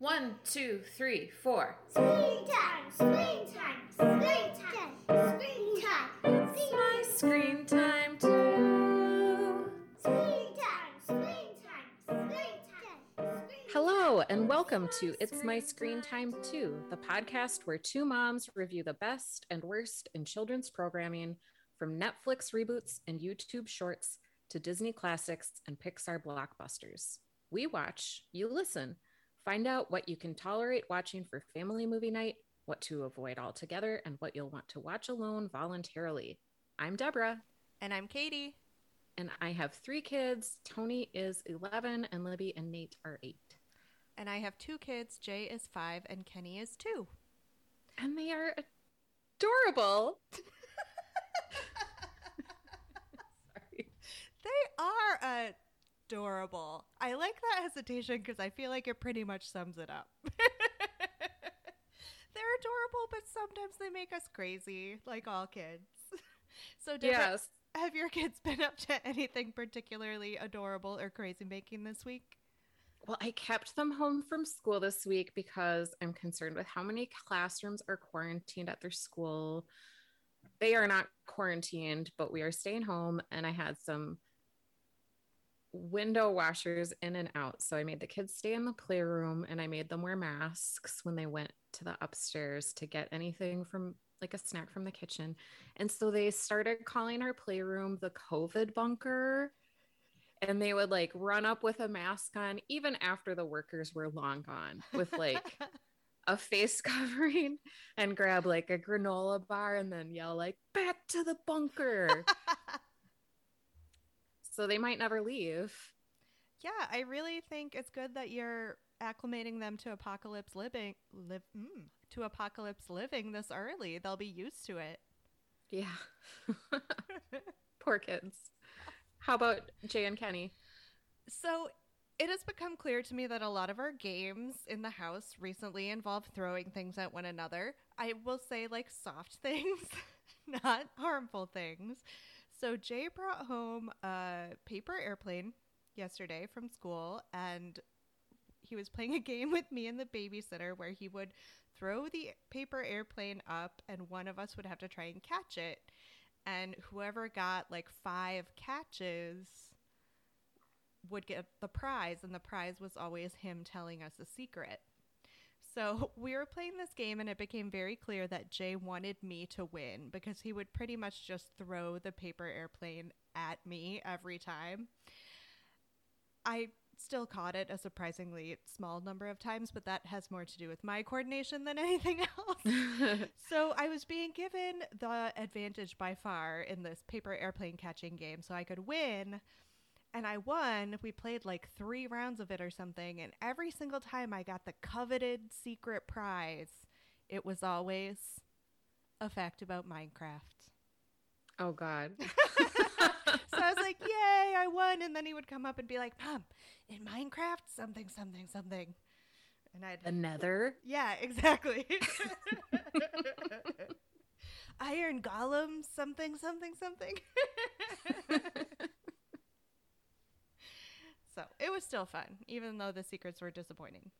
One, two, three, four. Screen time, screen time, screen time, screen time. It's my screen time too. Screen time, screen time, screen time. Hello, and welcome to It's My Screen Time Too, the podcast where two moms review the best and worst in children's programming from Netflix reboots and YouTube shorts to Disney classics and Pixar blockbusters. We watch, you listen. Find out what you can tolerate watching for family movie night, what to avoid altogether, and what you'll want to watch alone voluntarily. I'm Deborah, And I'm Katie. and I have three kids. Tony is 11, and Libby and Nate are eight. And I have two kids. Jay is five and Kenny is two. And they are adorable. Sorry. They are adorable. I like that hesitation because I feel like it pretty much sums it up. They're adorable, but sometimes they make us crazy, like all kids. So, Deborah, Yes. have your kids been up to anything particularly adorable or crazy making this week? Well, I kept them home from school this week because I'm concerned with how many classrooms are quarantined at their school. They are not quarantined, but we are staying home, and I had some window washers in and out. So I made the kids stay in the playroom and I made them wear masks when they went to the upstairs to get anything from like a snack from the kitchen. And so they started calling our playroom the COVID bunker and they would like run up with a mask on even after the workers were long gone with like a face covering and grab like a granola bar and then yell like back to the bunker so they might never leave Yeah, I really think it's good that you're acclimating them to apocalypse living, live, mm, to apocalypse living this early. They'll be used to it. yeah poor kids how about jay and kenny So it has become clear to me that a lot of our games in the house recently involve throwing things at one another. I will say, like soft things, not harmful things. So Jay brought home a paper airplane yesterday from school, and he was playing a game with me and the babysitter where he would throw the paper airplane up, and one of us would have to try and catch it. And whoever got like five catches would get the prize, and the prize was always him telling us a secret. So we were playing this game, and it became very clear that Jay wanted me to win because he would pretty much just throw the paper airplane at me every time. I still caught it a surprisingly small number of times, but that has more to do with my coordination than anything else. so I was being given the advantage by far in this paper airplane catching game, so I could win. And I won. We played like three rounds of it or something. And every single time I got the coveted secret prize, it was always a fact about Minecraft. oh god So I was like, yay, I won. And then he would come up and be like, Mom, in Minecraft, something, something, something. And I'd, the nether yeah, exactly. Iron Golem, something, something, something. so it was still fun, even though the secrets were disappointing.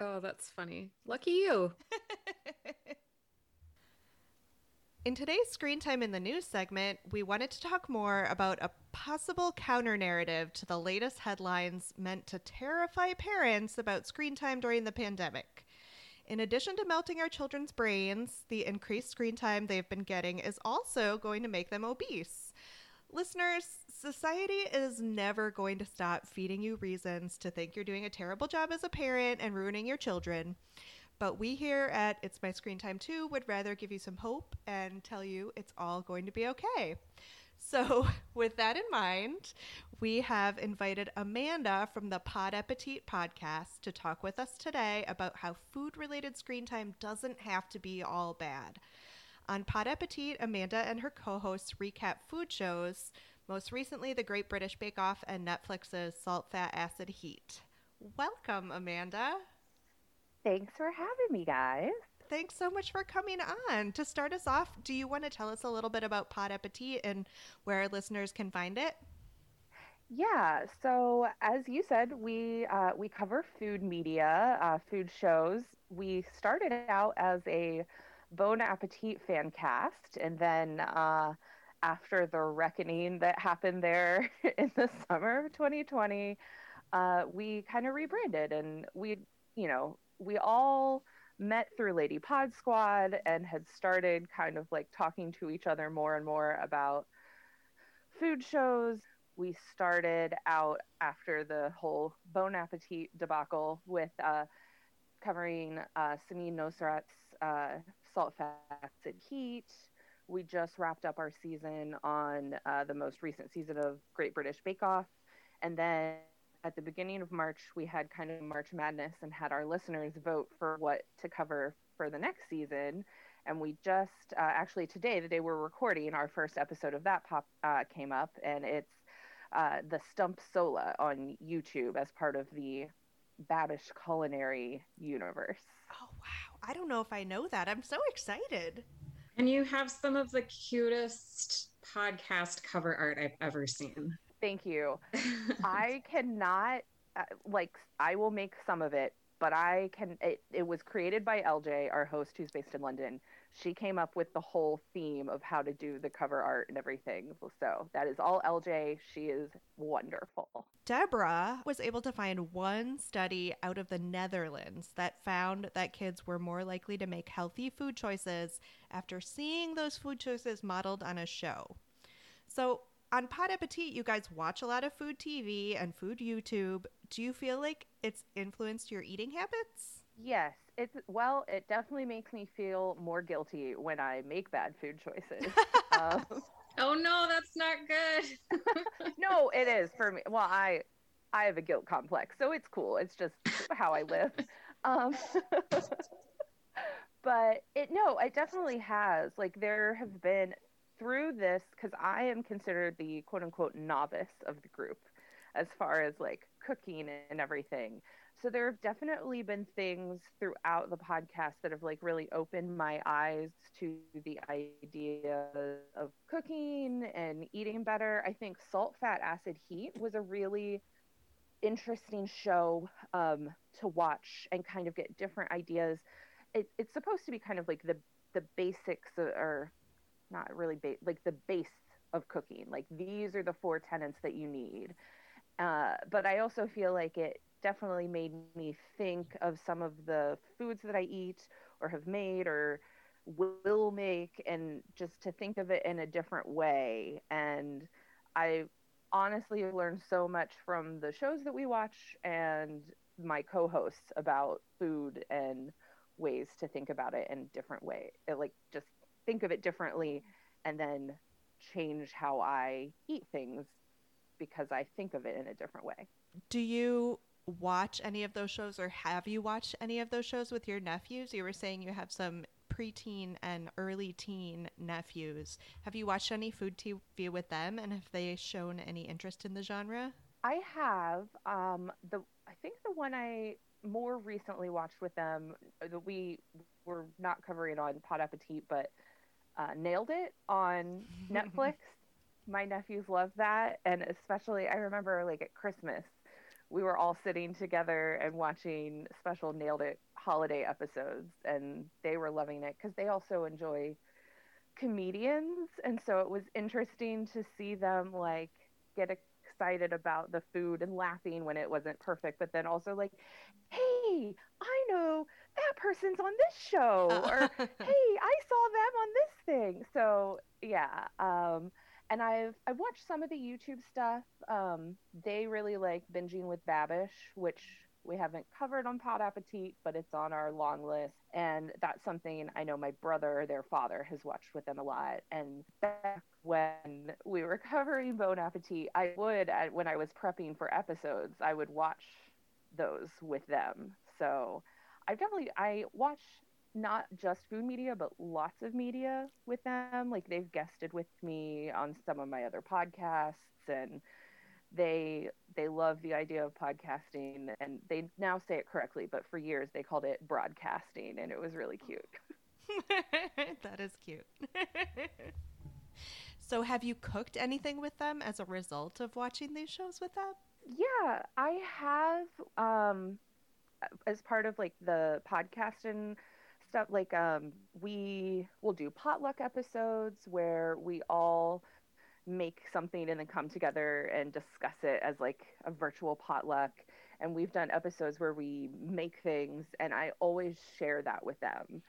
oh that's funny lucky you In today's Screen Time in the News segment, we wanted to talk more about a possible counter narrative to the latest headlines meant to terrify parents about screen time during the pandemic. In addition to melting our children's brains, the increased screen time they've been getting is also going to make them obese. Listeners, society is never going to stop feeding you reasons to think you're doing a terrible job as a parent and ruining your children. But we here at It's My Screen Time Too would rather give you some hope and tell you it's all going to be okay. So, with that in mind, we have invited Amanda from the Pod Appetit podcast to talk with us today about how food related screen time doesn't have to be all bad. On Pod Appetit, Amanda and her co hosts recap food shows, most recently, The Great British Bake Off and Netflix's Salt, Fat, Acid, Heat. Welcome, Amanda. Thanks for having me, guys. Thanks so much for coming on. To start us off, do you want to tell us a little bit about Pod Appetit and where our listeners can find it? Yeah, so as you said, we uh, we cover food media, uh, food shows. We started out as a Bon Appetit fan cast, and then uh, after the reckoning that happened there in the summer of 2020, uh, we kind of rebranded, and we, you know, we all met through Lady Pod Squad and had started kind of like talking to each other more and more about food shows. We started out after the whole Bon Appetit debacle with uh, covering uh, Samin Nosrat's uh, Salt, Fat, Acid, Heat. We just wrapped up our season on uh, the most recent season of Great British Bake Off. And then at the beginning of March, we had kind of March Madness and had our listeners vote for what to cover for the next season. And we just uh, actually today, the day we're recording, our first episode of that pop uh, came up, and it's uh, the Stump Sohla on YouTube as part of the Babish culinary universe. Wow. I don't know if I know that. I'm so excited. And you have some of the cutest podcast cover art I've ever seen. Thank you. I cannot uh, like I will make some of it, but I can it, it was created by LJ, our host who's based in London. She came up with the whole theme of how to do the cover art and everything. So that is all LJ. She is wonderful. Deborah was able to find one study out of the Netherlands that found that kids were more likely to make healthy food choices after seeing those food choices modeled on a show. So, on Pod Appetit, you guys watch a lot of food TV and food YouTube. Do you feel like it's influenced your eating habits? Yes, it's well, it definitely makes me feel more guilty when I make bad food choices. um, oh no, that's not good. no, it is for me. Well, I I have a guilt complex, so it's cool. It's just how I live. Um, but it no, it definitely has. Like there have been through this because I am considered the quote unquote novice of the group as far as like cooking and everything. So there have definitely been things throughout the podcast that have like really opened my eyes to the idea of cooking and eating better. I think Salt, Fat, Acid, Heat was a really interesting show um, to watch and kind of get different ideas. It, it's supposed to be kind of like the the basics or not really ba- like the base of cooking. Like these are the four tenants that you need. Uh, but I also feel like it definitely made me think of some of the foods that I eat or have made or will make and just to think of it in a different way. And I honestly have learned so much from the shows that we watch and my co-hosts about food and ways to think about it in different way. It, like just think of it differently and then change how I eat things because I think of it in a different way. Do you watch any of those shows or have you watched any of those shows with your nephews? You were saying you have some preteen and early teen nephews. Have you watched any food TV with them and have they shown any interest in the genre? I have. Um, the I think the one I more recently watched with them uh, that we were not covering on Pod Appetit, but uh, nailed it on Netflix. My nephews love that, and especially I remember like at Christmas, we were all sitting together and watching special nailed it holiday episodes, and they were loving it because they also enjoy comedians, and so it was interesting to see them like get excited about the food and laughing when it wasn't perfect, but then also like, hey, I know that person's on this show, or hey, I saw them on this thing. So yeah, um, and I've I've watched some of the YouTube stuff. Um, they really like binging with Babish, which we haven't covered on Pod Appetit, but it's on our long list. And that's something I know my brother, their father, has watched with them a lot. And back when we were covering Bon Appetit, I would, when I was prepping for episodes, I would watch those with them. So I've definitely, I watch not just food media, but lots of media with them. Like they've guested with me on some of my other podcasts and they they love the idea of podcasting and they now say it correctly but for years they called it broadcasting and it was really cute that is cute So, have you cooked anything with them as a result of watching these shows with them? Yeah, I have um as part of like the podcast and stuff like um we will do potluck episodes where we all make something and then come together and discuss it as like a virtual potluck. And we've done episodes where we make things and I always share that with them.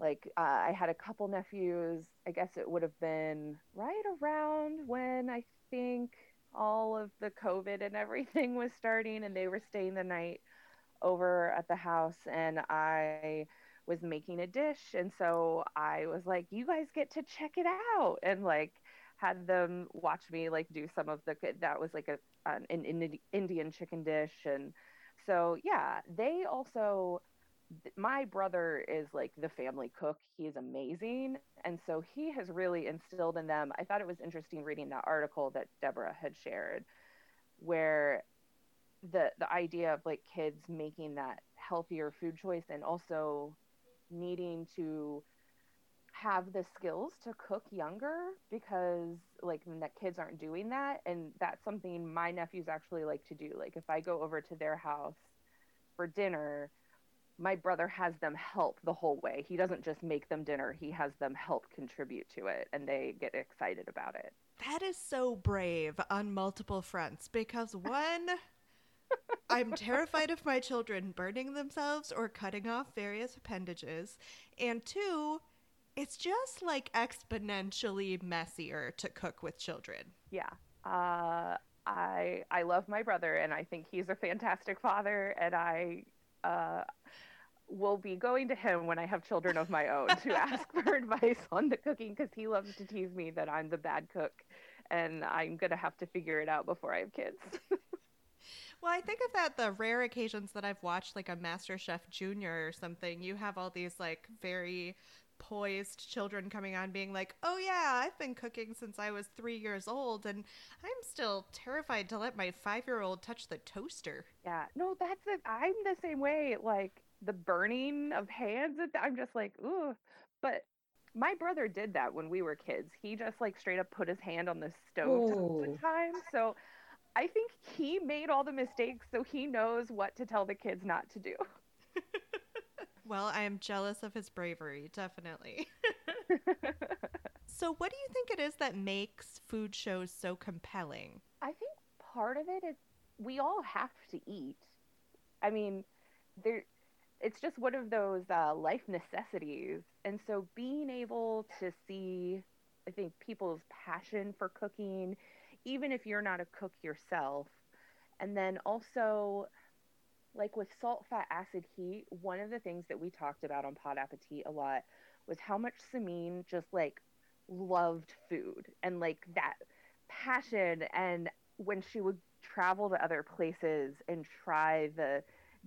Like uh, I had a couple nephews, I guess it would have been right around when I think all of the COVID and everything was starting, and they were staying the night over at the house, and I was making a dish, and so I was like, "You guys get to check it out," and like had them watch me like do some of the that was like a an, an Indian chicken dish, and so yeah, they also my brother is like the family cook. He's amazing. And so he has really instilled in them. I thought it was interesting reading that article that Deborah had shared where the the idea of like kids making that healthier food choice and also needing to have the skills to cook younger because like that kids aren't doing that and that's something my nephews actually like to do like if i go over to their house for dinner my brother has them help the whole way. He doesn't just make them dinner, he has them help contribute to it and they get excited about it. That is so brave on multiple fronts because one, I'm terrified of my children burning themselves or cutting off various appendages. And two, it's just like exponentially messier to cook with children. Yeah. Uh, I I love my brother and I think he's a fantastic father and I uh, will be going to him when I have children of my own to ask for advice on the cooking because he loves to tease me that I'm the bad cook and I'm going to have to figure it out before I have kids. well, I think of that the rare occasions that I've watched like a Master Chef Junior or something, you have all these like very poised children coming on being like, "Oh yeah, I've been cooking since I was 3 years old and I'm still terrified to let my 5-year-old touch the toaster." Yeah. No, that's it. I'm the same way like the burning of hands i'm just like ooh but my brother did that when we were kids he just like straight up put his hand on the stove the time so i think he made all the mistakes so he knows what to tell the kids not to do. Well i am jealous of his bravery definitely. So what do you think it is that makes food shows so compelling? I think part of it is we all have to eat. I mean there it's just one of those uh, life necessities. And so being able to see, I think, people's passion for cooking, even if you're not a cook yourself, and then also, like with salt, fat, acid, heat, one of the things that we talked about on Pod Appetit a lot was how much Samin just like loved food and like that passion. And when she would travel to other places and try the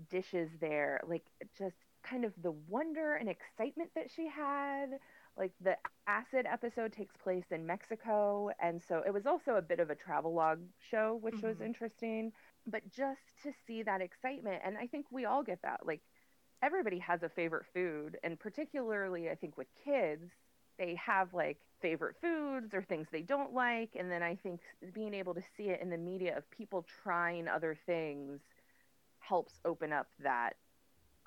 dishes there, like just kind of the wonder and excitement that she had. Like the acid episode takes place in Mexico, and so it was also a bit of a travel log show, which mm-hmm. was interesting. But just to see that excitement, and I think we all get that. Like everybody has a favorite food, and particularly I think with kids, they have like favorite foods or things they don't like, and then I think being able to see it in the media of people trying other things helps open up that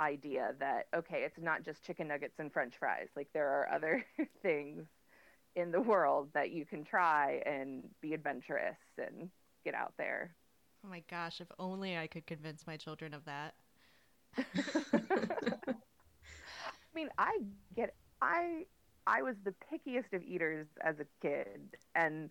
idea that okay it's not just chicken nuggets and french fries. Like there are other things in the world that you can try and be adventurous and get out there. Oh my gosh if only i could convince my children of that. I mean i get i i was the pickiest of eaters as a kid and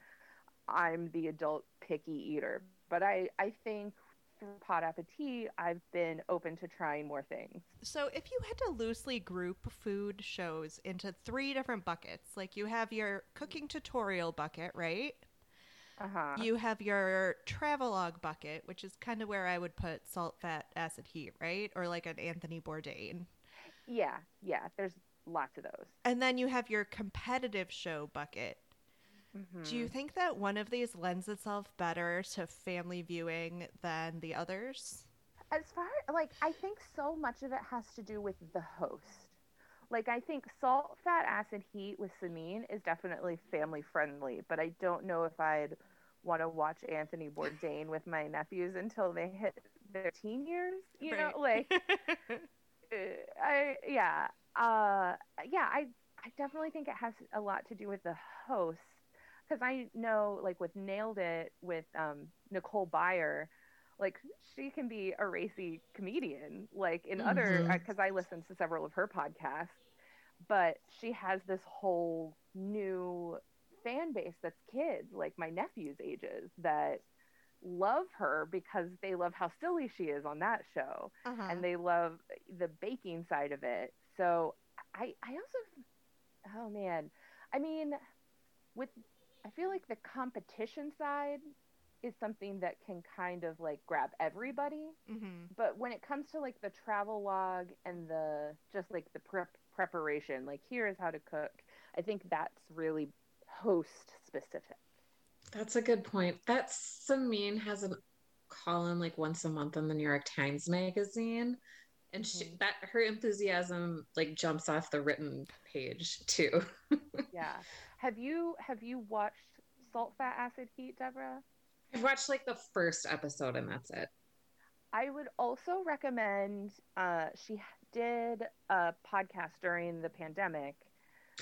i'm the adult picky eater. But i i think through Pod Appetit, I've been open to trying more things. So, if you had to loosely group food shows into three different buckets, like you have your cooking tutorial bucket, right? Uh-huh. You have your travelogue bucket, which is kind of where I would put salt, fat, acid, heat, right? Or like an Anthony Bourdain. Yeah, yeah. There's lots of those. And then you have your competitive show bucket, Mm-hmm. Do you mm-hmm. think that one of these lends itself better to family viewing than the others? As far like I think so much of it has to do with the host. Like I think salt, fat, acid, heat with Samin is definitely family friendly, but I don't know if I'd want to watch Anthony Bourdain with my nephews until they hit their teen years. You know, like uh, I yeah, uh, yeah. I I definitely think it has a lot to do with the host because I know like with Nailed It with um, Nicole Byer, like she can be a racy comedian like in other Mhm. because I listen to several of her podcasts, but she has this whole new fan base that's kids like my nephew's ages that love her because they love how silly she is on that show uh-huh. and they love the baking side of it. So I I also oh man. I mean with I feel like the competition side is something that can kind of like grab everybody, hmm but when it comes to like the travel log and the just like the prep preparation, like here is how to cook. I think that's really host specific. That's a good point. That Samin has a column like once a month in the New York Times Magazine, and she, Mhm. that her enthusiasm like jumps off the written page too. Yeah. Have you have you watched Salt Fat Acid Heat, Deborah? I've watched like the first episode, and that's it. I would also recommend. Uh, she did a podcast during the pandemic.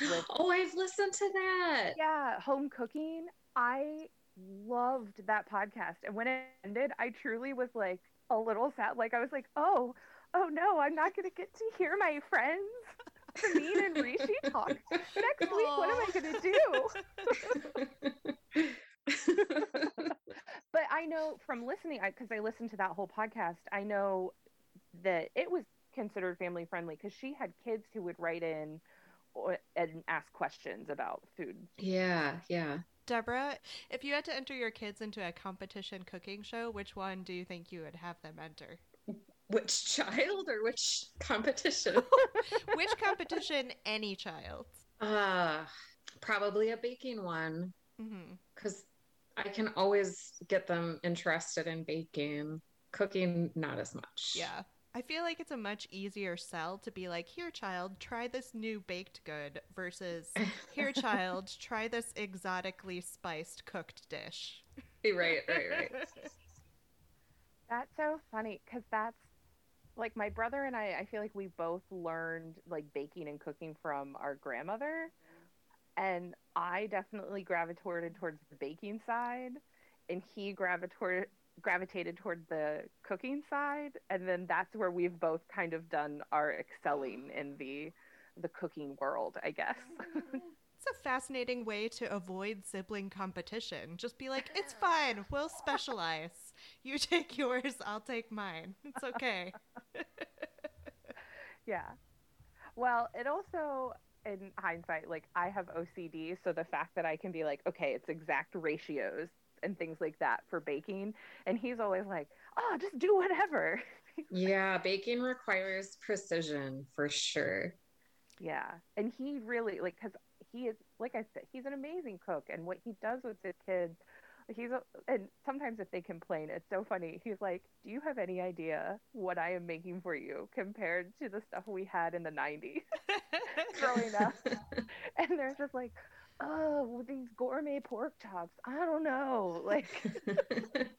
With, Oh, I've listened to that. yeah, home cooking. I loved that podcast, and when it ended, I truly was like a little sad. Like I was like, oh, oh no, I'm not gonna get to hear my friends, Samin and Hrishi talk next week. What am I gonna do? but I know from listening, because I, listened to that whole podcast, I know that it was considered family friendly because she had kids who would write in or, and ask questions about food. yeah, yeah. Deborah, if you had to enter your kids into a competition cooking show, which one do you think you would have them enter? Which child or which competition? Which competition? Any child. uh probably a baking one because I can always get them interested in baking. Cooking, not as much. Yeah. I feel like it's a much easier sell to be like, here, child, try this new baked good versus, here, child, try this exotically spiced cooked dish. right, right, right. That's so funny because that's like my brother and I. I feel like we both learned like baking and cooking from our grandmother, and I definitely gravitated towards the baking side, and he gravitated gravitated toward the cooking side, and then that's where we've both kind of done our excelling in the the cooking world, I guess. Mm-hmm. It's a fascinating way to avoid sibling competition. Just be like, it's fine. We'll specialize. You take yours, I'll take mine. It's okay. Yeah. Well, it also, in hindsight, like I have OCD, so the fact that I can be like, okay, it's exact ratios and things like that for baking, and he's always like, oh, just do whatever. Yeah, baking requires precision for sure. Yeah. And he really, like, because he is, like I said, he's an amazing cook, and what he does with his kids, he's, a, and sometimes if they complain, it's so funny. He's like, do you have any idea what I am making for you compared to the stuff we had in the 90s? Growing up. and they're just like, oh, these gourmet pork chops. I don't know, like.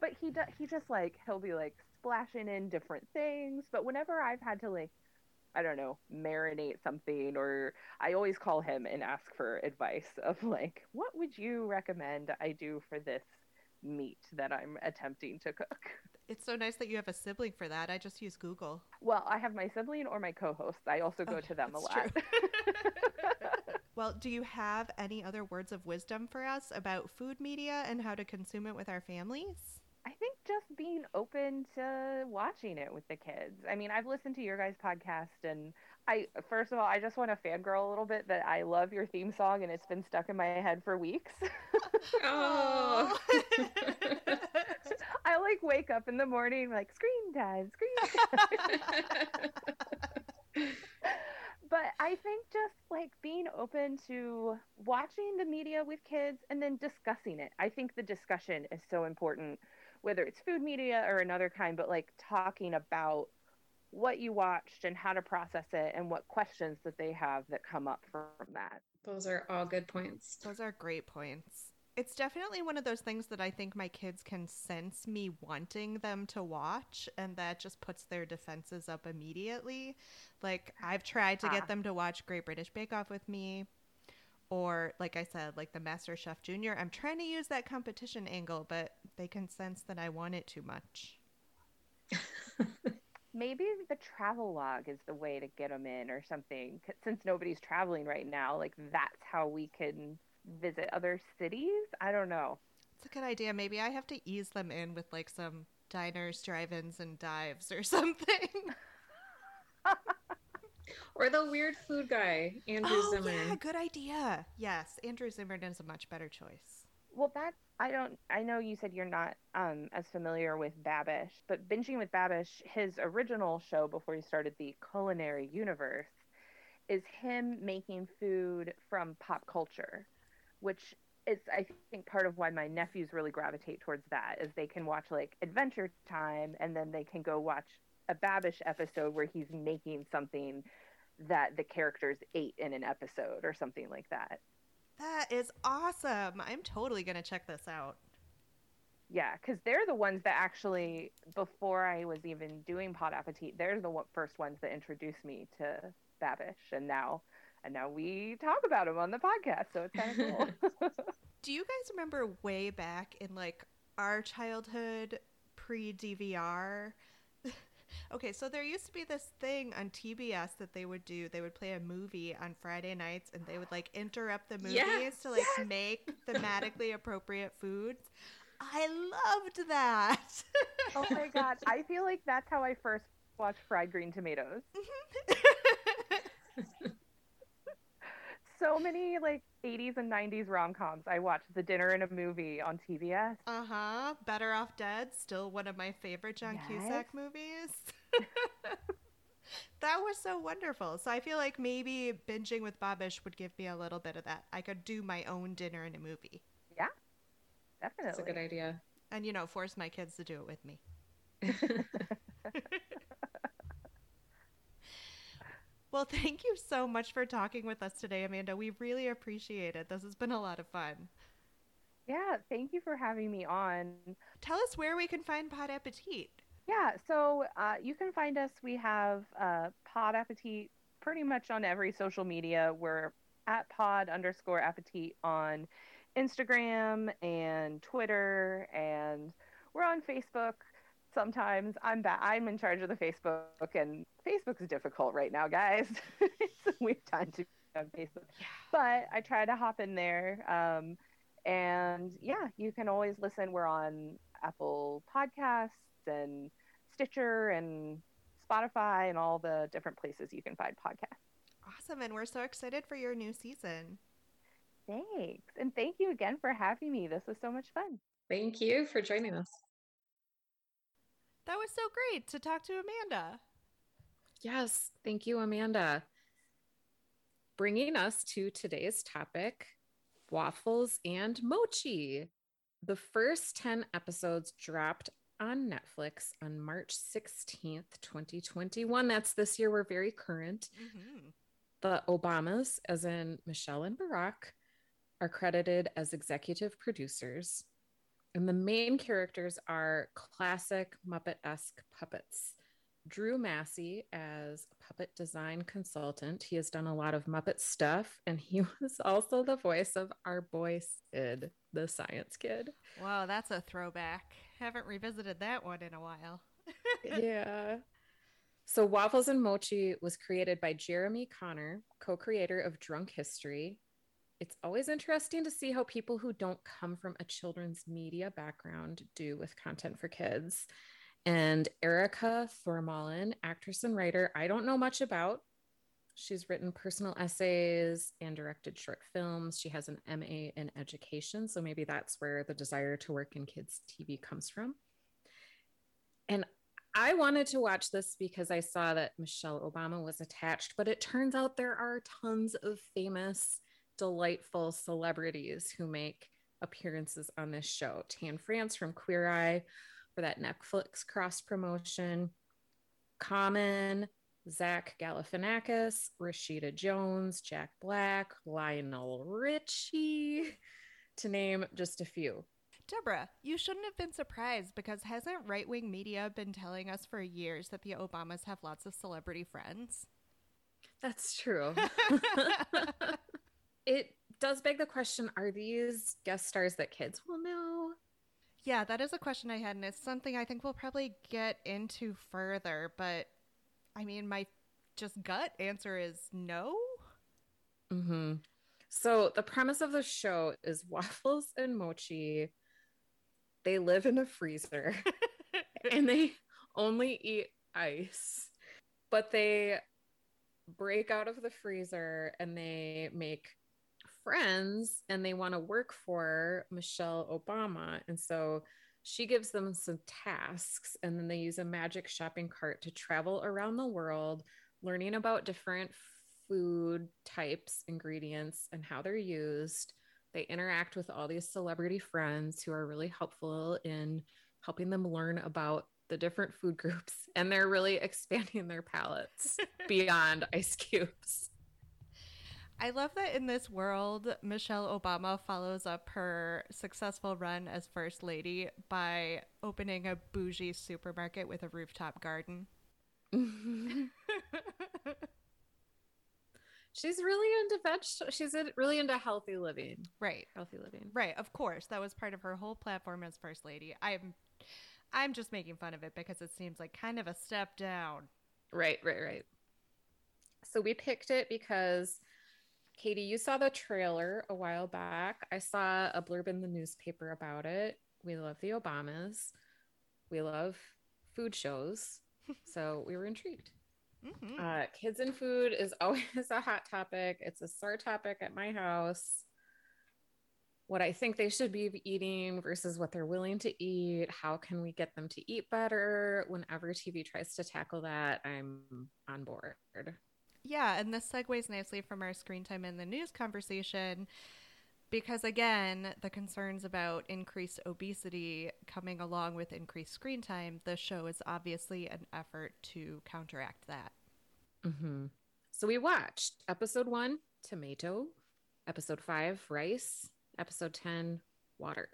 but he does. He just like he'll be like splashing in different things. But whenever I've had to like, I don't know, marinate something, or I always call him and ask for advice of like, what would you recommend I do for this meat that I'm attempting to cook? It's so nice that you have a sibling for that. I just use Google. Well, I have my sibling or my co-host. I also go Okay, to them a lot. true. Well, do you have any other words of wisdom for us about food media and how to consume it with our families? Just being open to watching it with the kids. I mean, I've listened to your guys' podcast, and I first of all, I just want to fangirl a little bit that I love your theme song, and it's been stuck in my head for weeks. oh. I like wake up in the morning like screen time, screen time. but I think just like being open to watching the media with kids and then discussing it. I think the discussion is so important, whether it's food media or another kind, but like talking about what you watched and how to process it and what questions that they have that come up from that. Those are all good points. Those are great points. It's definitely one of those things that I think my kids can sense me wanting them to watch, and that just puts their defenses up immediately. Like, I've tried to Ah. get them to watch Great British Bake Off with me, or like I said, like the Master Chef Junior. I'm trying to use that competition angle, but they can sense that I want it too much. Maybe the travel log is the way to get them in or something. Since nobody's traveling right now, like that's how we can visit other cities. I don't know. It's a good idea. Maybe I have to ease them in with like some diners, drive-ins, and dives or something. Or the weird food guy, Andrew oh Zimmern. yeah, good idea. Yes, Andrew Zimmern is a much better choice. Well, that I don't. I know you said you're not um, as familiar with Babish, but binging with Babish, his original show before he started the culinary universe, is him making food from pop culture, which is I think part of why my nephews really gravitate towards that is they can watch like Adventure Time and then they can go watch a Babish episode where he's making something that the characters ate in an episode or something like that. That is awesome. I'm totally going to check this out. Yeah, because they're the ones that actually, before I was even doing Pod Appetit, they're the first ones that introduced me to Babish, and now, and now we talk about them on the podcast, so it's kind of cool. Do you guys remember way back in like our childhood pre DVR? Okay, so there used to be this thing on TBS that they would do. They would play a movie on Friday nights and they would like interrupt the movies Yes, to like make thematically appropriate foods. I loved that. oh my god, I feel like that's how I first watched fried green tomatoes. Mm-hmm. So many like 80s and 90s rom coms. I watched The Dinner in a Movie on TBS. Uh huh. Better Off Dead, still one of my favorite John Yes. Cusack movies. that was so wonderful. So I feel like maybe binging with Babish would give me a little bit of that. I could do my own dinner in a movie, Yeah, Definitely. That's a good idea. and you know, force my kids to do it with me. Well, thank you so much for talking with us today, Amanda. We really appreciate it. This has been a lot of fun. Yeah, thank you for having me on. Tell us where we can find Pod Appetit. Yeah, so uh, you can find us. We have uh, Pod Appetit pretty much on every social media. We're at pod underscore appetit on Instagram and Twitter, and we're on Facebook. Sometimes I'm ba- I'm in charge of the Facebook, and Facebook's difficult right now, guys. it's a weird time to be on Facebook, but I try to hop in there. Um, and yeah, you can always listen. We're on Apple Podcasts and Stitcher and Spotify and all the different places you can find podcasts. Awesome, and we're so excited for your new season. Thanks. And thank you again for having me. This was so much fun. Thank you for joining us. That was so great to talk to Amanda. Yes, thank you, Amanda. Bringing us to today's topic waffles and mochi. The first 10 episodes dropped on Netflix on March 16th, 2021. That's this year. We're very current. Mm-hmm. The Obamas, as in Michelle and Barack, are credited as executive producers. And the main characters are classic Muppet esque puppets. Drew Massey as a puppet design consultant. He has done a lot of Muppet stuff, and he was also the voice of our boy Sid, the science kid. Wow, that's a throwback. Haven't revisited that one in a while. yeah. So, Waffles and Mochi was created by Jeremy Konner, co creator of Drunk History. It's always interesting to see how people who don't come from a children's media background do with content for kids. And Erika Thormahlen, actress and writer, I don't know much about. She's written personal essays and directed short films. She has an MA in education. So maybe that's where the desire to work in kids' TV comes from. And I wanted to watch this because I saw that Michelle Obama was attached, but it turns out there are tons of famous, delightful celebrities who make appearances on this show. Tan France from Queer Eye for that Netflix cross promotion. Common, Zach Galifianakis, Rashida Jones, Jack Black, Lionel Richie, to name just a few. Deborah, you shouldn't have been surprised because hasn't right wing media been telling us for years that the Obamas have lots of celebrity friends? That's true. it does beg the question are these guest stars that kids will know? Yeah, that is a question I had, and it's something I think we'll probably get into further. But I mean, my just gut answer is no. Mm-hmm. So the premise of the show is Waffles and Mochi. They live in a freezer and they only eat ice, but they break out of the freezer and they make friends and they want to work for Michelle Obama. And so she gives them some tasks and then they use a magic shopping cart to travel around the world learning about different food types, ingredients, and how they're used. They interact with all these celebrity friends who are really helpful in helping them learn about the different food groups, and they're really expanding their palates beyond ice cubes. I love that in this world, Michelle Obama follows up her successful run as First Lady by opening a bougie supermarket with a rooftop garden. she's really into veg. She's really into healthy living. Right. Healthy living. Right. Of course, that was part of her whole platform as first lady. I'm, I'm just making fun of it because it seems like kind of a step down. Right. Right. Right. So we picked it because Katie, you saw the trailer a while back. I saw a blurb in the newspaper about it. We love the Obamas. We love food shows. so we were intrigued. Mm-hmm. Uh, kids and food is always a hot topic. It's a sore topic at my house. What I think they should be eating versus what they're willing to eat. How can we get them to eat better? Whenever TV tries to tackle that, I'm on board. Yeah, and this segues nicely from our screen time in the news conversation because again, the concerns about increased obesity coming along with increased screen time, the show is obviously an effort to counteract that. Mm-hmm. So we watched episode one, tomato, episode five, rice, episode 10, water.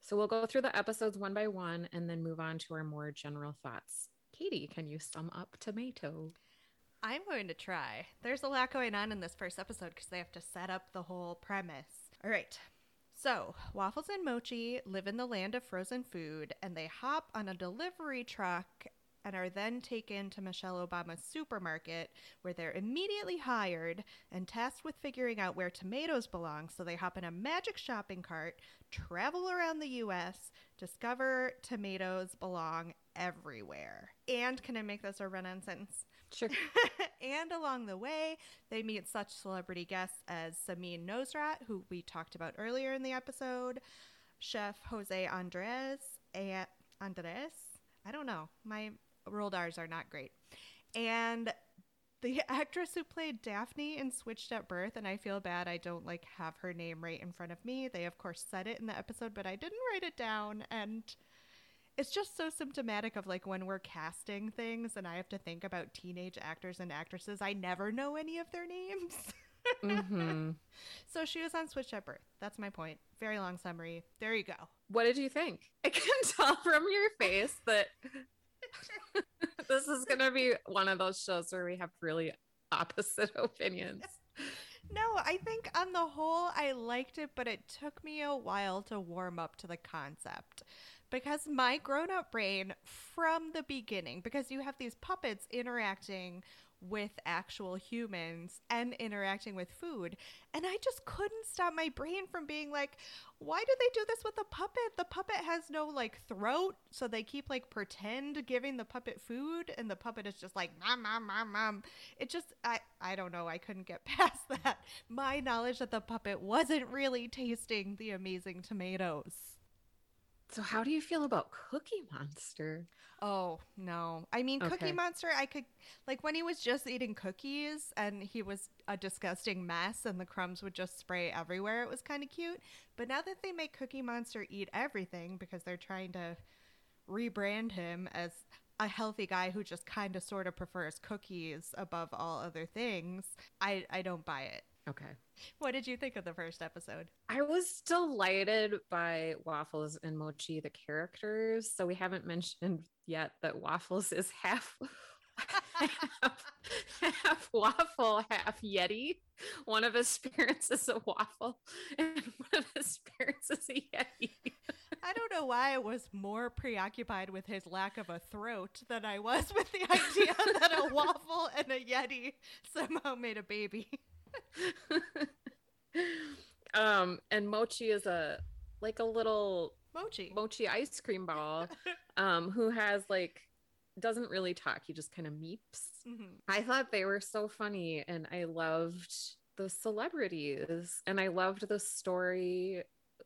So we'll go through the episodes one by one and then move on to our more general thoughts. Katie, can you sum up tomato? I'm going to try. There's a lot going on in this first episode because they have to set up the whole premise. All right. So, Waffles and Mochi live in the land of frozen food and they hop on a delivery truck and are then taken to Michelle Obama's supermarket, where they're immediately hired and tasked with figuring out where tomatoes belong. So they hop in a magic shopping cart, travel around the US, discover tomatoes belong everywhere. And can I make this a run on sentence? Sure. and along the way, they meet such celebrity guests as Samin Nosrat, who we talked about earlier in the episode, Chef Jose Andres, and Andres. I don't know. My rolled R's are not great. And the actress who played Daphne in Switched at Birth, and I feel bad I don't like have her name right in front of me. They of course said it in the episode, but I didn't write it down and it's just so symptomatic of like when we're casting things and I have to think about teenage actors and actresses, I never know any of their names. mm-hmm. So she was on Switched at Birth. That's my point. Very long summary. There you go. What did you think? I can tell from your face that this is going to be one of those shows where we have really opposite opinions. No, I think on the whole, I liked it, but it took me a while to warm up to the concept because my grown up brain from the beginning, because you have these puppets interacting with actual humans and interacting with food. And I just couldn't stop my brain from being like, why do they do this with a puppet? The puppet has no like throat, so they keep like pretend giving the puppet food and the puppet is just like mom mom mom mom. It just I I don't know, I couldn't get past that. My knowledge that the puppet wasn't really tasting the amazing tomatoes. So how do you feel about Cookie Monster? Oh, no. I mean, okay. Cookie Monster, I could like when he was just eating cookies and he was a disgusting mess and the crumbs would just spray everywhere, it was kind of cute. But now that they make Cookie Monster eat everything because they're trying to rebrand him as a healthy guy who just kind of sort of prefers cookies above all other things, I I don't buy it. Okay. What did you think of the first episode? I was delighted by Waffles and Mochi, the characters. So we haven't mentioned yet that Waffles is half half, half waffle, half Yeti. One of his parents is a waffle, and one of his parents is a Yeti. I don't know why I was more preoccupied with his lack of a throat than I was with the idea that a waffle and a Yeti somehow made a baby. um, and Mochi is a like a little Mochi. mochi ice cream ball, um, who has like doesn't really talk. He just kind of meeps. Mhm. I thought they were so funny and I loved the celebrities and I loved the story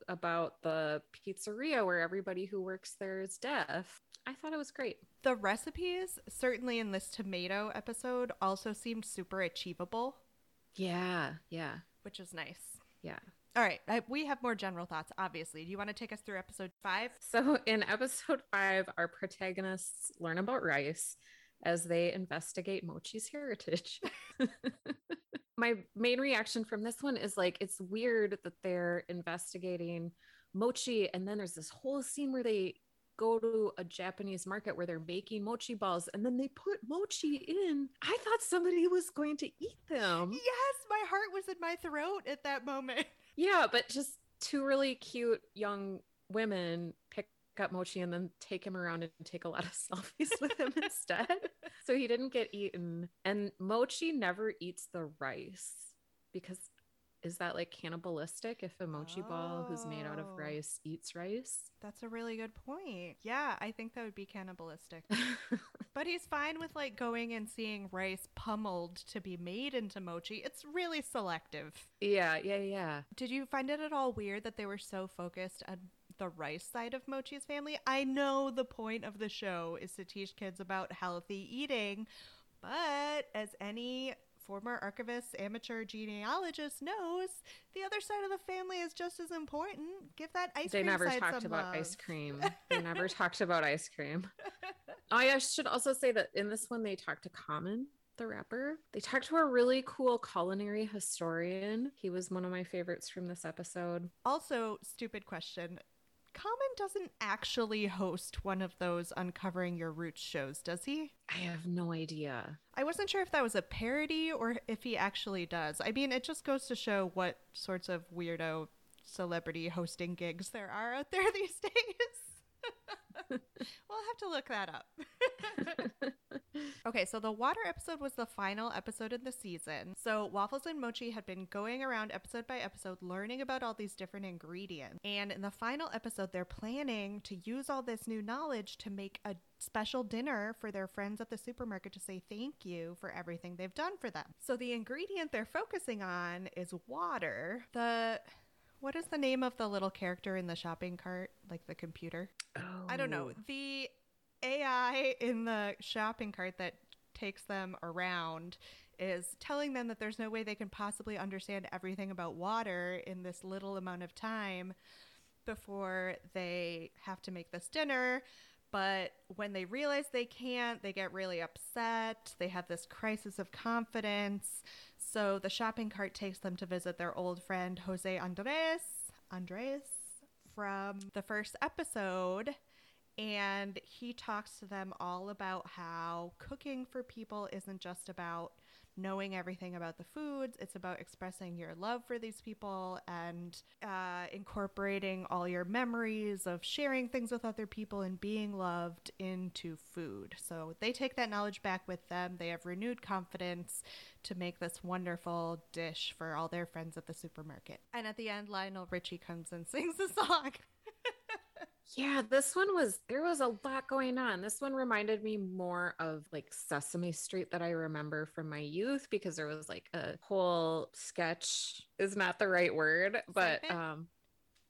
about the pizzeria where everybody who works there is deaf. I thought it was great. The recipes, certainly in this tomato episode, also seemed super achievable, Yeah, yeah, which is nice. yeah. All right, I, we have more general thoughts, obviously. Do you want to take us through episode five? So in episode five, our protagonists learn about rice as they investigate Mochi's heritage. My main reaction from this one is like it's weird that they're investigating mochi, and then there's this whole scene where they go to a Japanese market where they're making mochi balls and then they put mochi in. I thought somebody was going to eat them. Yes, my heart was in my throat at that moment. Yeah, but just two really cute young women pick up Mochi and then take him around and take a lot of selfies with him instead. So he didn't get eaten. And Mochi never eats the rice because is that like cannibalistic if a mochi ball who's made out of Oh. rice eats rice? That's a really good point. Yeah, I think that would be cannibalistic. But he's fine with like going and seeing rice pummeled to be made into mochi. It's really selective. yeah, yeah, yeah. Did you find it at all weird that they were so focused on the rice side of Mochi's family? I know the point of the show is to teach kids about healthy eating, but as any former archivist, amateur genealogist knows, the other side of the family is just as important. Give that ice they cream They never talked about love. ice cream. They never talked about ice cream. Oh, I should also say that in this one, they talked to Common, the rapper. They talked to a really cool culinary historian. He was one of my favorites from this episode. Also, stupid question. Common doesn't actually host one of those uncovering your roots shows, does he? I have no idea. I wasn't sure if that was a parody or if he actually does. I mean, it just goes to show what sorts of weirdo celebrity hosting gigs there are out there these days. we'll have to look that up. okay, so the water episode was the final episode in the season. So Waffles and Mochi had been going around episode by episode learning about all these different ingredients. And in the final episode, they're planning to use all this new knowledge to make a special dinner for their friends at the supermarket to say thank you for everything they've done for them. So the ingredient they're focusing on is water. The what is the name of the little character in the shopping cart, like the computer? I don't know. Oh. The AI in the shopping cart that takes them around is telling them that there's no way they can possibly understand everything about water in this little amount of time before they have to make this dinner. But when they realize they can't, they get really upset. They have this crisis of confidence. So the shopping cart takes them to visit their old friend Jose Andres, Andres from the first episode. And he talks to them all about how cooking for people isn't just about knowing everything about the foods, it's about expressing your love for these people and uh, incorporating all your memories of sharing things with other people and being loved into food. So they take that knowledge back with them. They have renewed confidence to make this wonderful dish for all their friends at the supermarket. And at the end, Lionel Richie comes and sings a song. Yeah, this one was there was a lot going on. This one reminded me more of like Sesame Street that I remember from my youth because there was like a whole sketch is not the right word, but um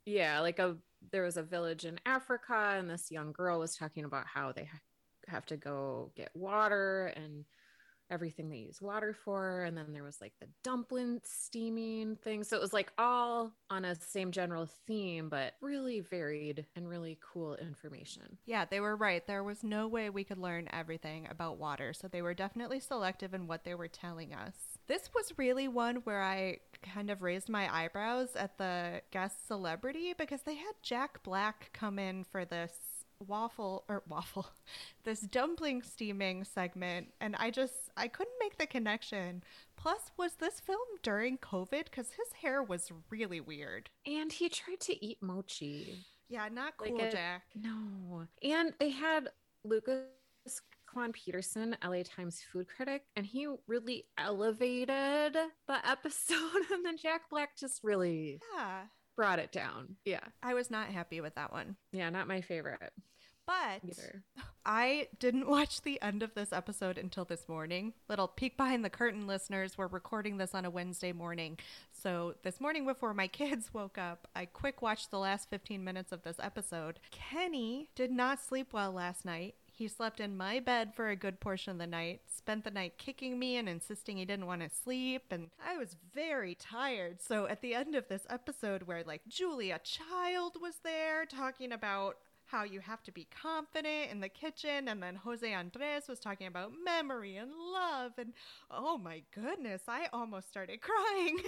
yeah, like a there was a village in Africa and this young girl was talking about how they ha- have to go get water and everything they use water for. And then there was like the dumpling steaming thing. So it was like all on a same general theme, but really varied and really cool information. Yeah, they were right. There was no way we could learn everything about water, so they were definitely selective in what they were telling us. This was really one where I kind of raised my eyebrows at the guest celebrity because they had Jack Black come in for this waffle or waffle this dumpling steaming segment and i just i couldn't make the connection plus was this filmed during covid because his hair was really weird And he tried to eat mochi. yeah not Like cool a- jack No. And they had Lucas Kwan Peterson, LA Times food critic, and he really elevated the episode. And then Jack Black just really yeah brought it down. Yeah. i was not happy with that one Yeah, not my favorite but either. I didn't watch the end of this episode until this morning. Little peek behind the curtain, listeners. We're recording this on a Wednesday morning. So, this morning before my kids woke up, I quick watched the last 15 minutes of this episode. Kenny did not sleep well last night. He slept in my bed for a good portion of the night, spent the night kicking me and insisting he didn't want to sleep, and I was very tired. So at the end of this episode, where like Julia Child was there talking about how you have to be confident in the kitchen, and then Jose Andres was talking about memory and love, and oh my goodness, I almost started crying.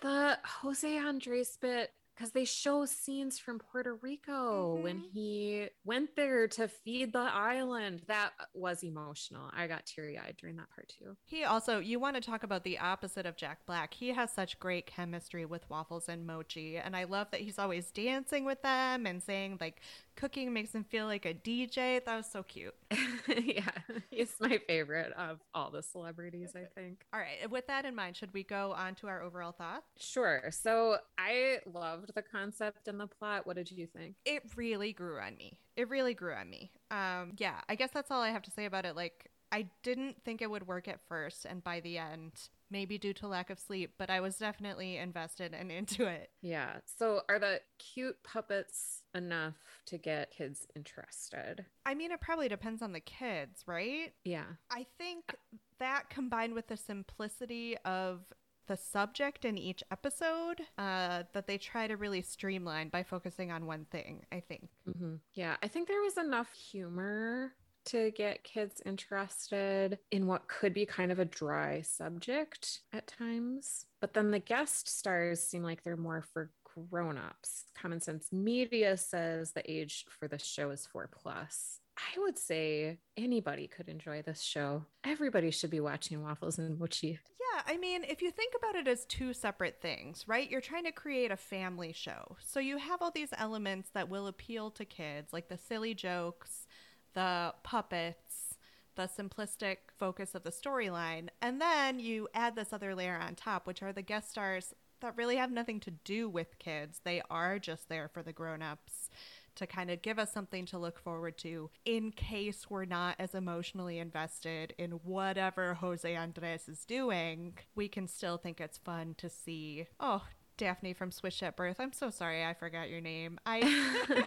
The Jose Andres bit, because they show scenes from Puerto Rico when Mhm. he went there to feed the island. That was emotional. I got teary eyed during that part too. He also, you want to talk about the opposite of Jack Black. He has such great chemistry with Waffles and Mochi. And I love that he's always dancing with them and saying, like, cooking makes him feel like a DJ. That was so cute. yeah, he's my favorite of all the celebrities, I think. All right. With that in mind, should we go on to our overall thoughts? Sure. So I loved the concept and the plot. What did you think? It really grew on me. It really grew on me. Um, yeah, I guess that's all I have to say about it. Like, I didn't think it would work at first, and by the end, maybe due to lack of sleep, but I was definitely invested and into it. Yeah. So are the cute puppets enough to get kids interested? I mean, it probably depends on the kids, right? Yeah. I think that combined with the simplicity of the subject in each episode, uh, that they try to really streamline by focusing on one thing, I think. hmm Yeah. I think there was enough humor to get kids interested in what could be kind of a dry subject at times. But then the guest stars seem like they're more for grown-ups. Common Sense Media says the age for this show is four plus. I would say anybody could enjoy this show. Everybody should be watching Waffles and Mochi. I mean, if you think about it as two separate things, right? You're trying to create a family show. So you have all these elements that will appeal to kids, like the silly jokes, the puppets, the simplistic focus of the storyline. And then you add this other layer on top, which are the guest stars that really have nothing to do with kids. They are just there for the grown-ups to kind of give us something to look forward to in case we're not as emotionally invested in whatever Jose Andres is doing. We can still think it's fun to see. Oh, Daphne from Switched at Birth. I'm so sorry I forgot your name. I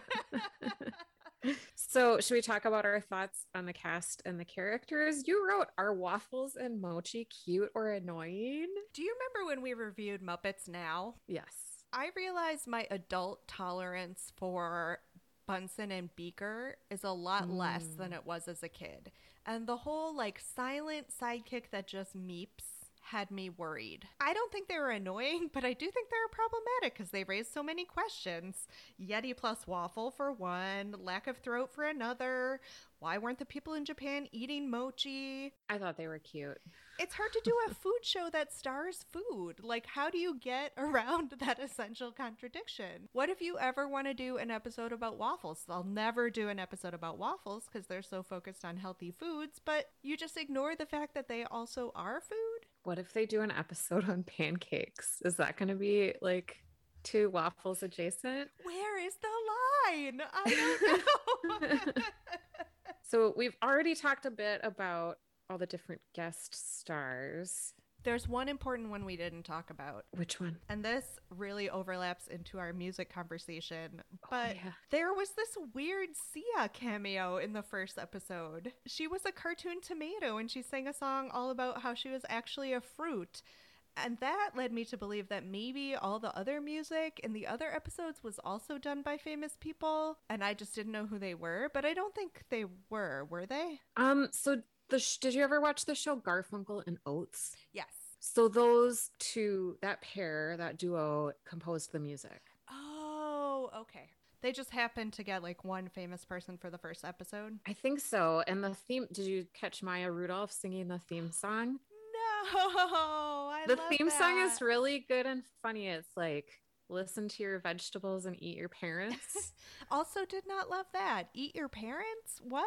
so, should we talk about our thoughts on the cast and the characters? You wrote Are waffles and mochi cute or annoying? Do you remember when we reviewed Muppets Now? Yes. I realized my adult tolerance for Bunsen and Beaker is a lot less Mm. than it was as a kid. And the whole like silent sidekick that just meeps had me worried. I don't think they were annoying, but I do think they were problematic because they raised so many questions. Yeti plus waffle for one, lack of throat for another. Why weren't the people in Japan eating mochi? I thought they were cute. It's hard to do a food show that stars food. Like, how do you get around that essential contradiction? What if you ever want to do an episode about waffles? I'll never do an episode about waffles because they're so focused on healthy foods, but you just ignore the fact that they also are food? What if they do an episode on pancakes? Is that going to be like two waffles adjacent? Where is the line? I don't know. So, we've already talked a bit about all the different guest stars. There's one important one we didn't talk about. Which one? And this really overlaps into our music conversation. Oh, But yeah. there was this weird Sia cameo in the first episode. She was a cartoon tomato and she sang a song all about how she was actually a fruit. And that led me to believe that maybe all the other music in the other episodes was also done by famous people. And I just didn't know who they were. But I don't think they were, were they? Um. So sh- did you ever watch the show Garfunkel and Oates? Yes. So those two, that pair, that duo, composed the music. Oh, okay. They just happened to get like one famous person for the first episode. I think so. And the theme. Did you catch Maya Rudolph singing the theme song? No, I the theme song is really good and funny. It's like listen to your vegetables and eat your parents. Also, did not love that. Eat your parents? What?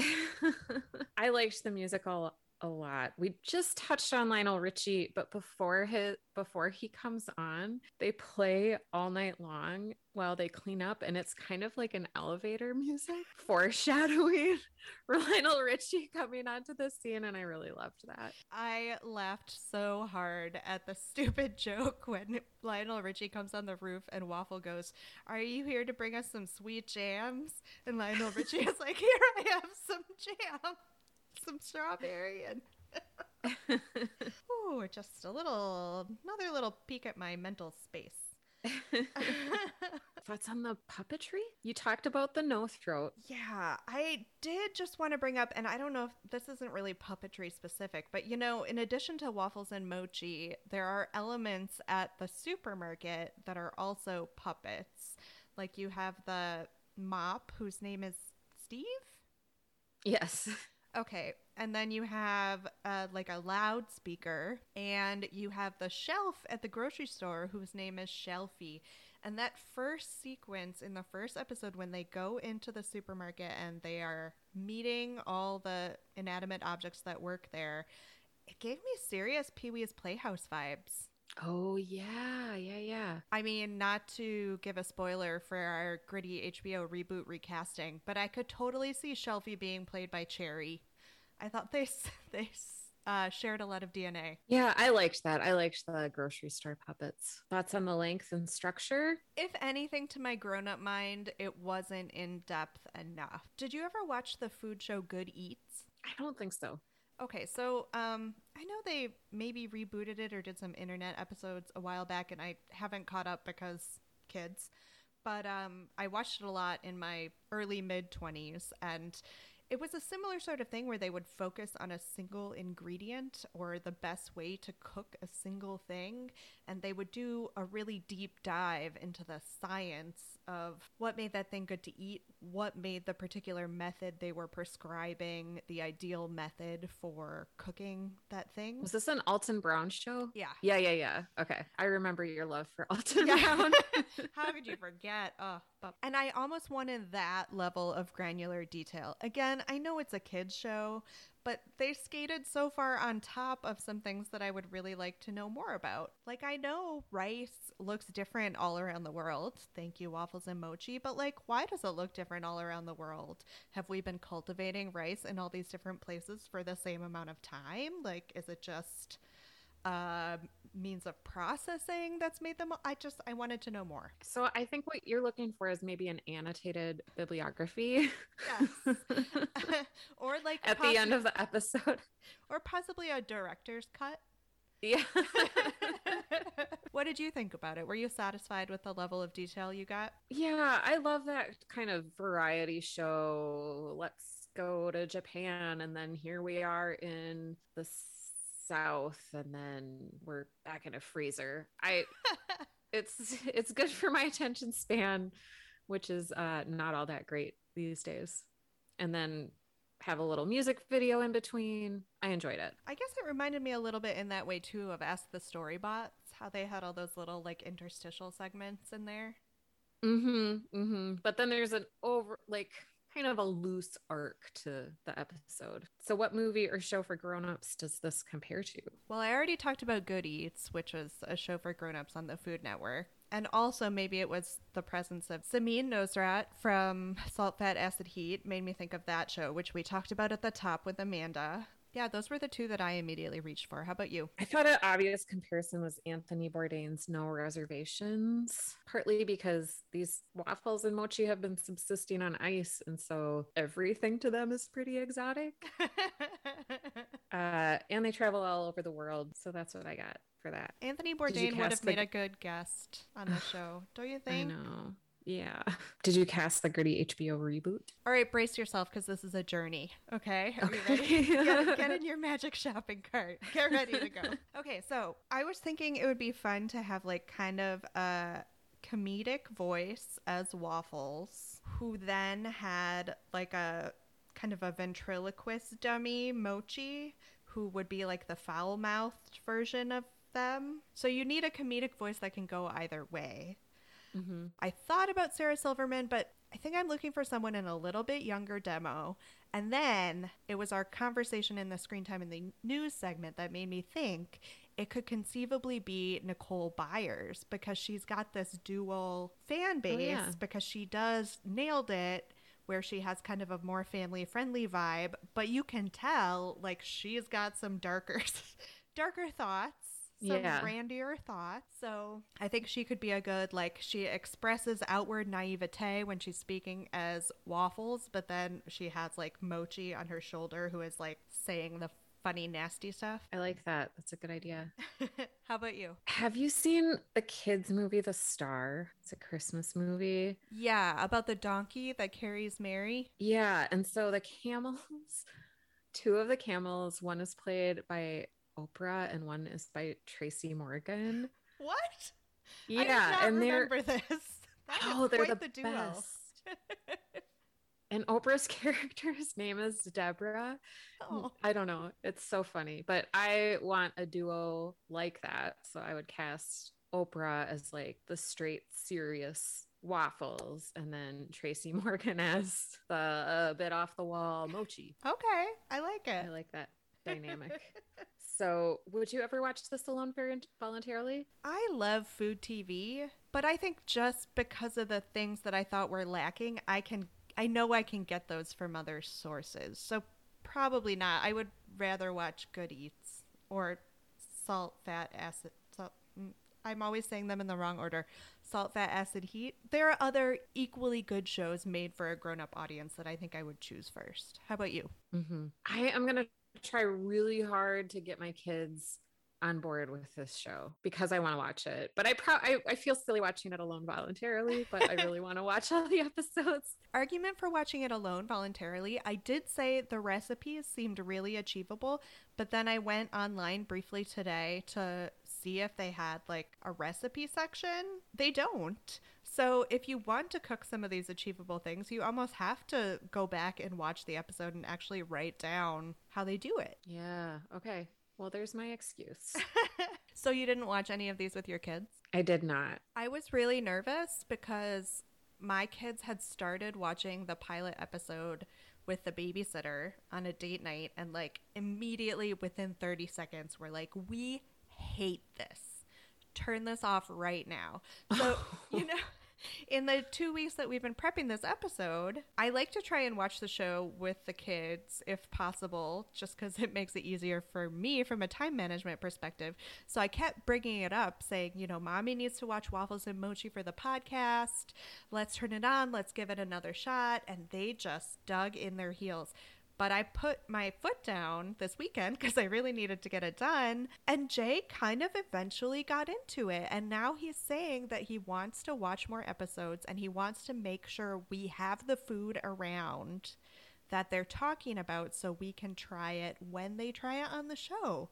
I liked the musical a lot. We just touched on Lionel Richie, but before his before he comes on, they play all night long while they clean up, and it's kind of like an elevator music, foreshadowing Lionel Richie coming onto the scene, and I really loved that. I laughed so hard at the stupid joke when Lionel Richie comes on the roof and Waffle goes, Are you here to bring us some sweet jams? And Lionel Richie is like, Here I have some jam, some strawberry. And ooh, just a little, another little peek at my mental space. Thoughts on the puppetry? You talked about the no throat. Yeah, I did just want to bring up, and I don't know if this isn't really puppetry specific, but you know, in addition to waffles and mochi, there are elements at the supermarket that are also puppets. Like you have the mop, whose name is Steve. Yes. Okay, and then you have uh, like a loudspeaker, and you have the shelf at the grocery store, whose name is Shelfie. And that first sequence in the first episode, when they go into the supermarket and they are meeting all the inanimate objects that work there, it gave me serious Pee Wee's Playhouse vibes. Oh yeah, yeah, yeah. I mean, not to give a spoiler for our gritty HBO reboot recasting, but I could totally see Shelfie being played by Chairry. I thought they s- they uh, shared a lot of DNA. Yeah, I liked that. I liked the grocery store puppets. Thoughts on the length and structure? If anything, to my grown up mind, it wasn't in depth enough. Did you ever watch the food show Good Eats? I don't think so. Okay, so um, I know they maybe rebooted it or did some internet episodes a while back, and I haven't caught up because kids. But um, I watched it a lot in my early mid 20s, and it was a similar sort of thing where they would focus on a single ingredient or the best way to cook a single thing, and they would do a really deep dive into the science of what made that thing good to eat, what made the particular method they were prescribing the ideal method for cooking that thing. Was this an Alton Brown show? Yeah. Yeah, yeah, yeah. Okay. I remember your love for Alton Yeah. Brown. How could you forget? Oh, and I almost wanted that level of granular detail. Again, I know it's a kids show, but they skated so far on top of some things that I would really like to know more about. Like I know rice looks different all around the world. Thank you waffles and mochi, but like why does it look different all around the world? Have we been cultivating rice in all these different places for the same amount of time? Like is it just uh, means of processing that's made them i just i wanted to know more so I think what you're looking for is maybe an annotated bibliography. Yes. or like At the end of the episode. or possibly a director's cut Yeah. what did you think about it were you satisfied with the level of detail you got yeah, I love that kind of variety show. Let's go to Japan and then here we are in the south and then we're back in a freezer. I it's it's good for my attention span, which is uh not all that great these days. And then have a little music video in between. I enjoyed it. i guess it reminded me a little bit in that way too of ask the storybots how they had all those little like interstitial segments in there Mm-hmm. Mm-hmm. But then there's an over like kind of a loose arc to the episode. So what movie or show for grown-ups does this compare to? Well, I already talked about Good Eats, which was a show for grown-ups on the Food Network. And also maybe it was the presence of Samin Nosrat from Salt, Fat, Acid, Heat made me think of that show, which we talked about at the top with Amanda. Yeah, those were the two that I immediately reached for. How about you? I thought an obvious comparison was Anthony Bourdain's No Reservations, partly because these waffles and mochi have been subsisting on ice. And so everything to them is pretty exotic. Uh, and they travel all over the world. So that's what I got for that. Anthony Bourdain would have the- made a good guest on the show, don't you think? I know. Yeah. Did you cast the gritty HBO reboot? All right, brace yourself because this is a journey. Okay, are you ready? get, get in your magic shopping cart. Get ready to go. Okay, so I was thinking it would be fun to have like kind of a comedic voice as Waffles, who then had like a kind of a ventriloquist dummy, Mochi, who would be like the foul mouthed version of them. So you need a comedic voice that can go either way. Mm-hmm. I thought about Sarah Silverman, but I think I'm looking for someone in a little bit younger demo. And then it was our conversation in the screen time in the news segment that made me think it could conceivably be Nicole Byers because she's got this dual fan base yeah. because she does nailed it where she has kind of a more family friendly vibe, but you can tell like she's got some darker darker thoughts some Yeah. randier thoughts. So I think she could be a good like she expresses outward naivete when she's speaking as waffles, but then she has like Mochi on her shoulder who is like saying the funny nasty stuff. I like that. That's a good idea. How about you? Have you seen the kids' movie, The Star? It's a Christmas movie. Yeah, about the donkey that carries Mary. Yeah. And so the camels, two of the camels, one is played by Oprah and one is by Tracy Morgan. What? Yeah. and they're remember this. That oh, they're the, the, duo. best. And Oprah's character's name is Deborah. Oh. I don't know. It's so funny, but I want a duo like that. So I would cast Oprah as like the straight, serious waffles, and then Tracy Morgan as the uh, bit off the wall mochi. Okay, I like it. I like that dynamic. So, would you ever watch this alone very voluntarily? I love food TV, but I think just because of the things that I thought were lacking, I can I know I can get those from other sources. So probably not. I would rather watch Good Eats or Salt, Fat, Acid. Salt, mm, I'm always saying them in the wrong order. Salt, Fat, Acid, Heat. There are other equally good shows made for a grown-up audience that I think I would choose first. How about you? Mm-hmm. I am gonna try really hard to get my kids on board with this show because I want to watch it. But I, pro- I I feel silly watching it alone voluntarily, but I really want to watch all the episodes. argument for watching it alone voluntarily. I did say the recipes seemed really achievable, but then I went online briefly today to see if they had like a recipe section. They don't. So if you want to cook some of these achievable things, you almost have to go back and watch the episode and actually write down how they do it. Yeah. Okay. Well, there's my excuse. so you didn't watch any of these with your kids? I did not. I was really nervous because my kids had started watching the pilot episode with the babysitter on a date night and like immediately within 30 seconds were like we hate this turn this off right now so you know in the two weeks that we've been prepping this episode, I like to try and watch the show with the kids if possible, just because it makes it easier for me from a time management perspective. So I kept bringing it up, saying, you know, mommy needs to watch Waffles and Mochi for the podcast. Let's turn it on. Let's give it another shot. And they just dug in their heels. But I put my foot down this weekend because I really needed to get it done. And Jay kind of eventually got into it. And now he's saying that he wants to watch more episodes and he wants to make sure we have the food around that they're talking about so we can try it when they try it on the show.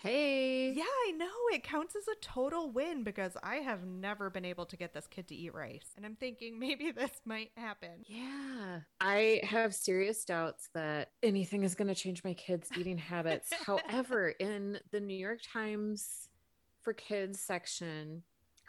Hey. Yeah, I know. It counts as a total win because I have never been able to get this kid to eat rice. And I'm thinking maybe this might happen. Yeah. I have serious doubts that anything is going to change my kids' eating habits. However, in the New York Times for Kids section,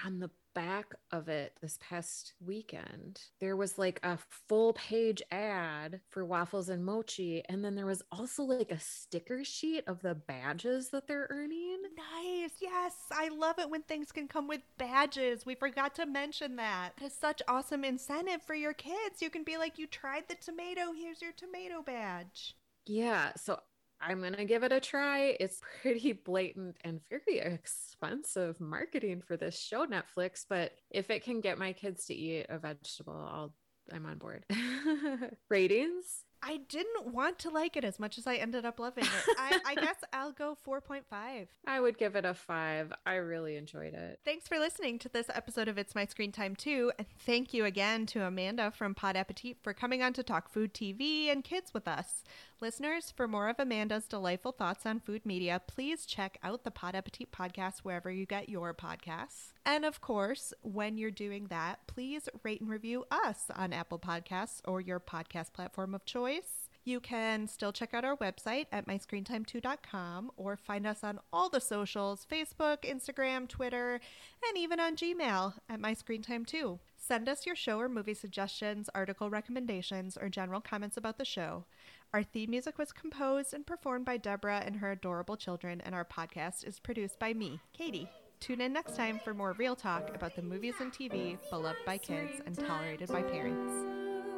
on the back of it this past weekend, there was like a full page ad for waffles and mochi. And then there was also like a sticker sheet of the badges that they're earning. Nice. Yes. I love it when things can come with badges. We forgot to mention that. It's such awesome incentive for your kids. You can be like, you tried the tomato. Here's your tomato badge. Yeah. So I'm going to give it a try. It's pretty blatant and very expensive marketing for this show, Netflix. But if it can get my kids to eat a vegetable, I'll I'm on board. Ratings? I didn't want to like it as much as I ended up loving it. I, I guess I'll go 4.5. I would give it a five. I really enjoyed it. Thanks for listening to this episode of It's My Screen Time too, and thank you again to Amanda from Pod Appetit for coming on to talk food TV and kids with us. Listeners, for more of Amanda's delightful thoughts on food media, please check out the Pod Appetit podcast wherever you get your podcasts. And of course, when you're doing that, please rate and review us on Apple Podcasts or your podcast platform of choice. You can still check out our website at myscreentime2.com or find us on all the socials Facebook, Instagram, Twitter, and even on Gmail at myscreentime2. Send us your show or movie suggestions, article recommendations, or general comments about the show. Our theme music was composed and performed by Deborah and her adorable children, and our podcast is produced by me, Katie. Tune in next time for more real talk about the movies and TV beloved by kids and tolerated by parents.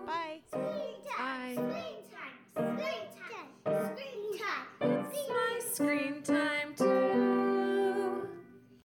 Bye. Bye. Screen time. Screen time. Screen time. Screen time.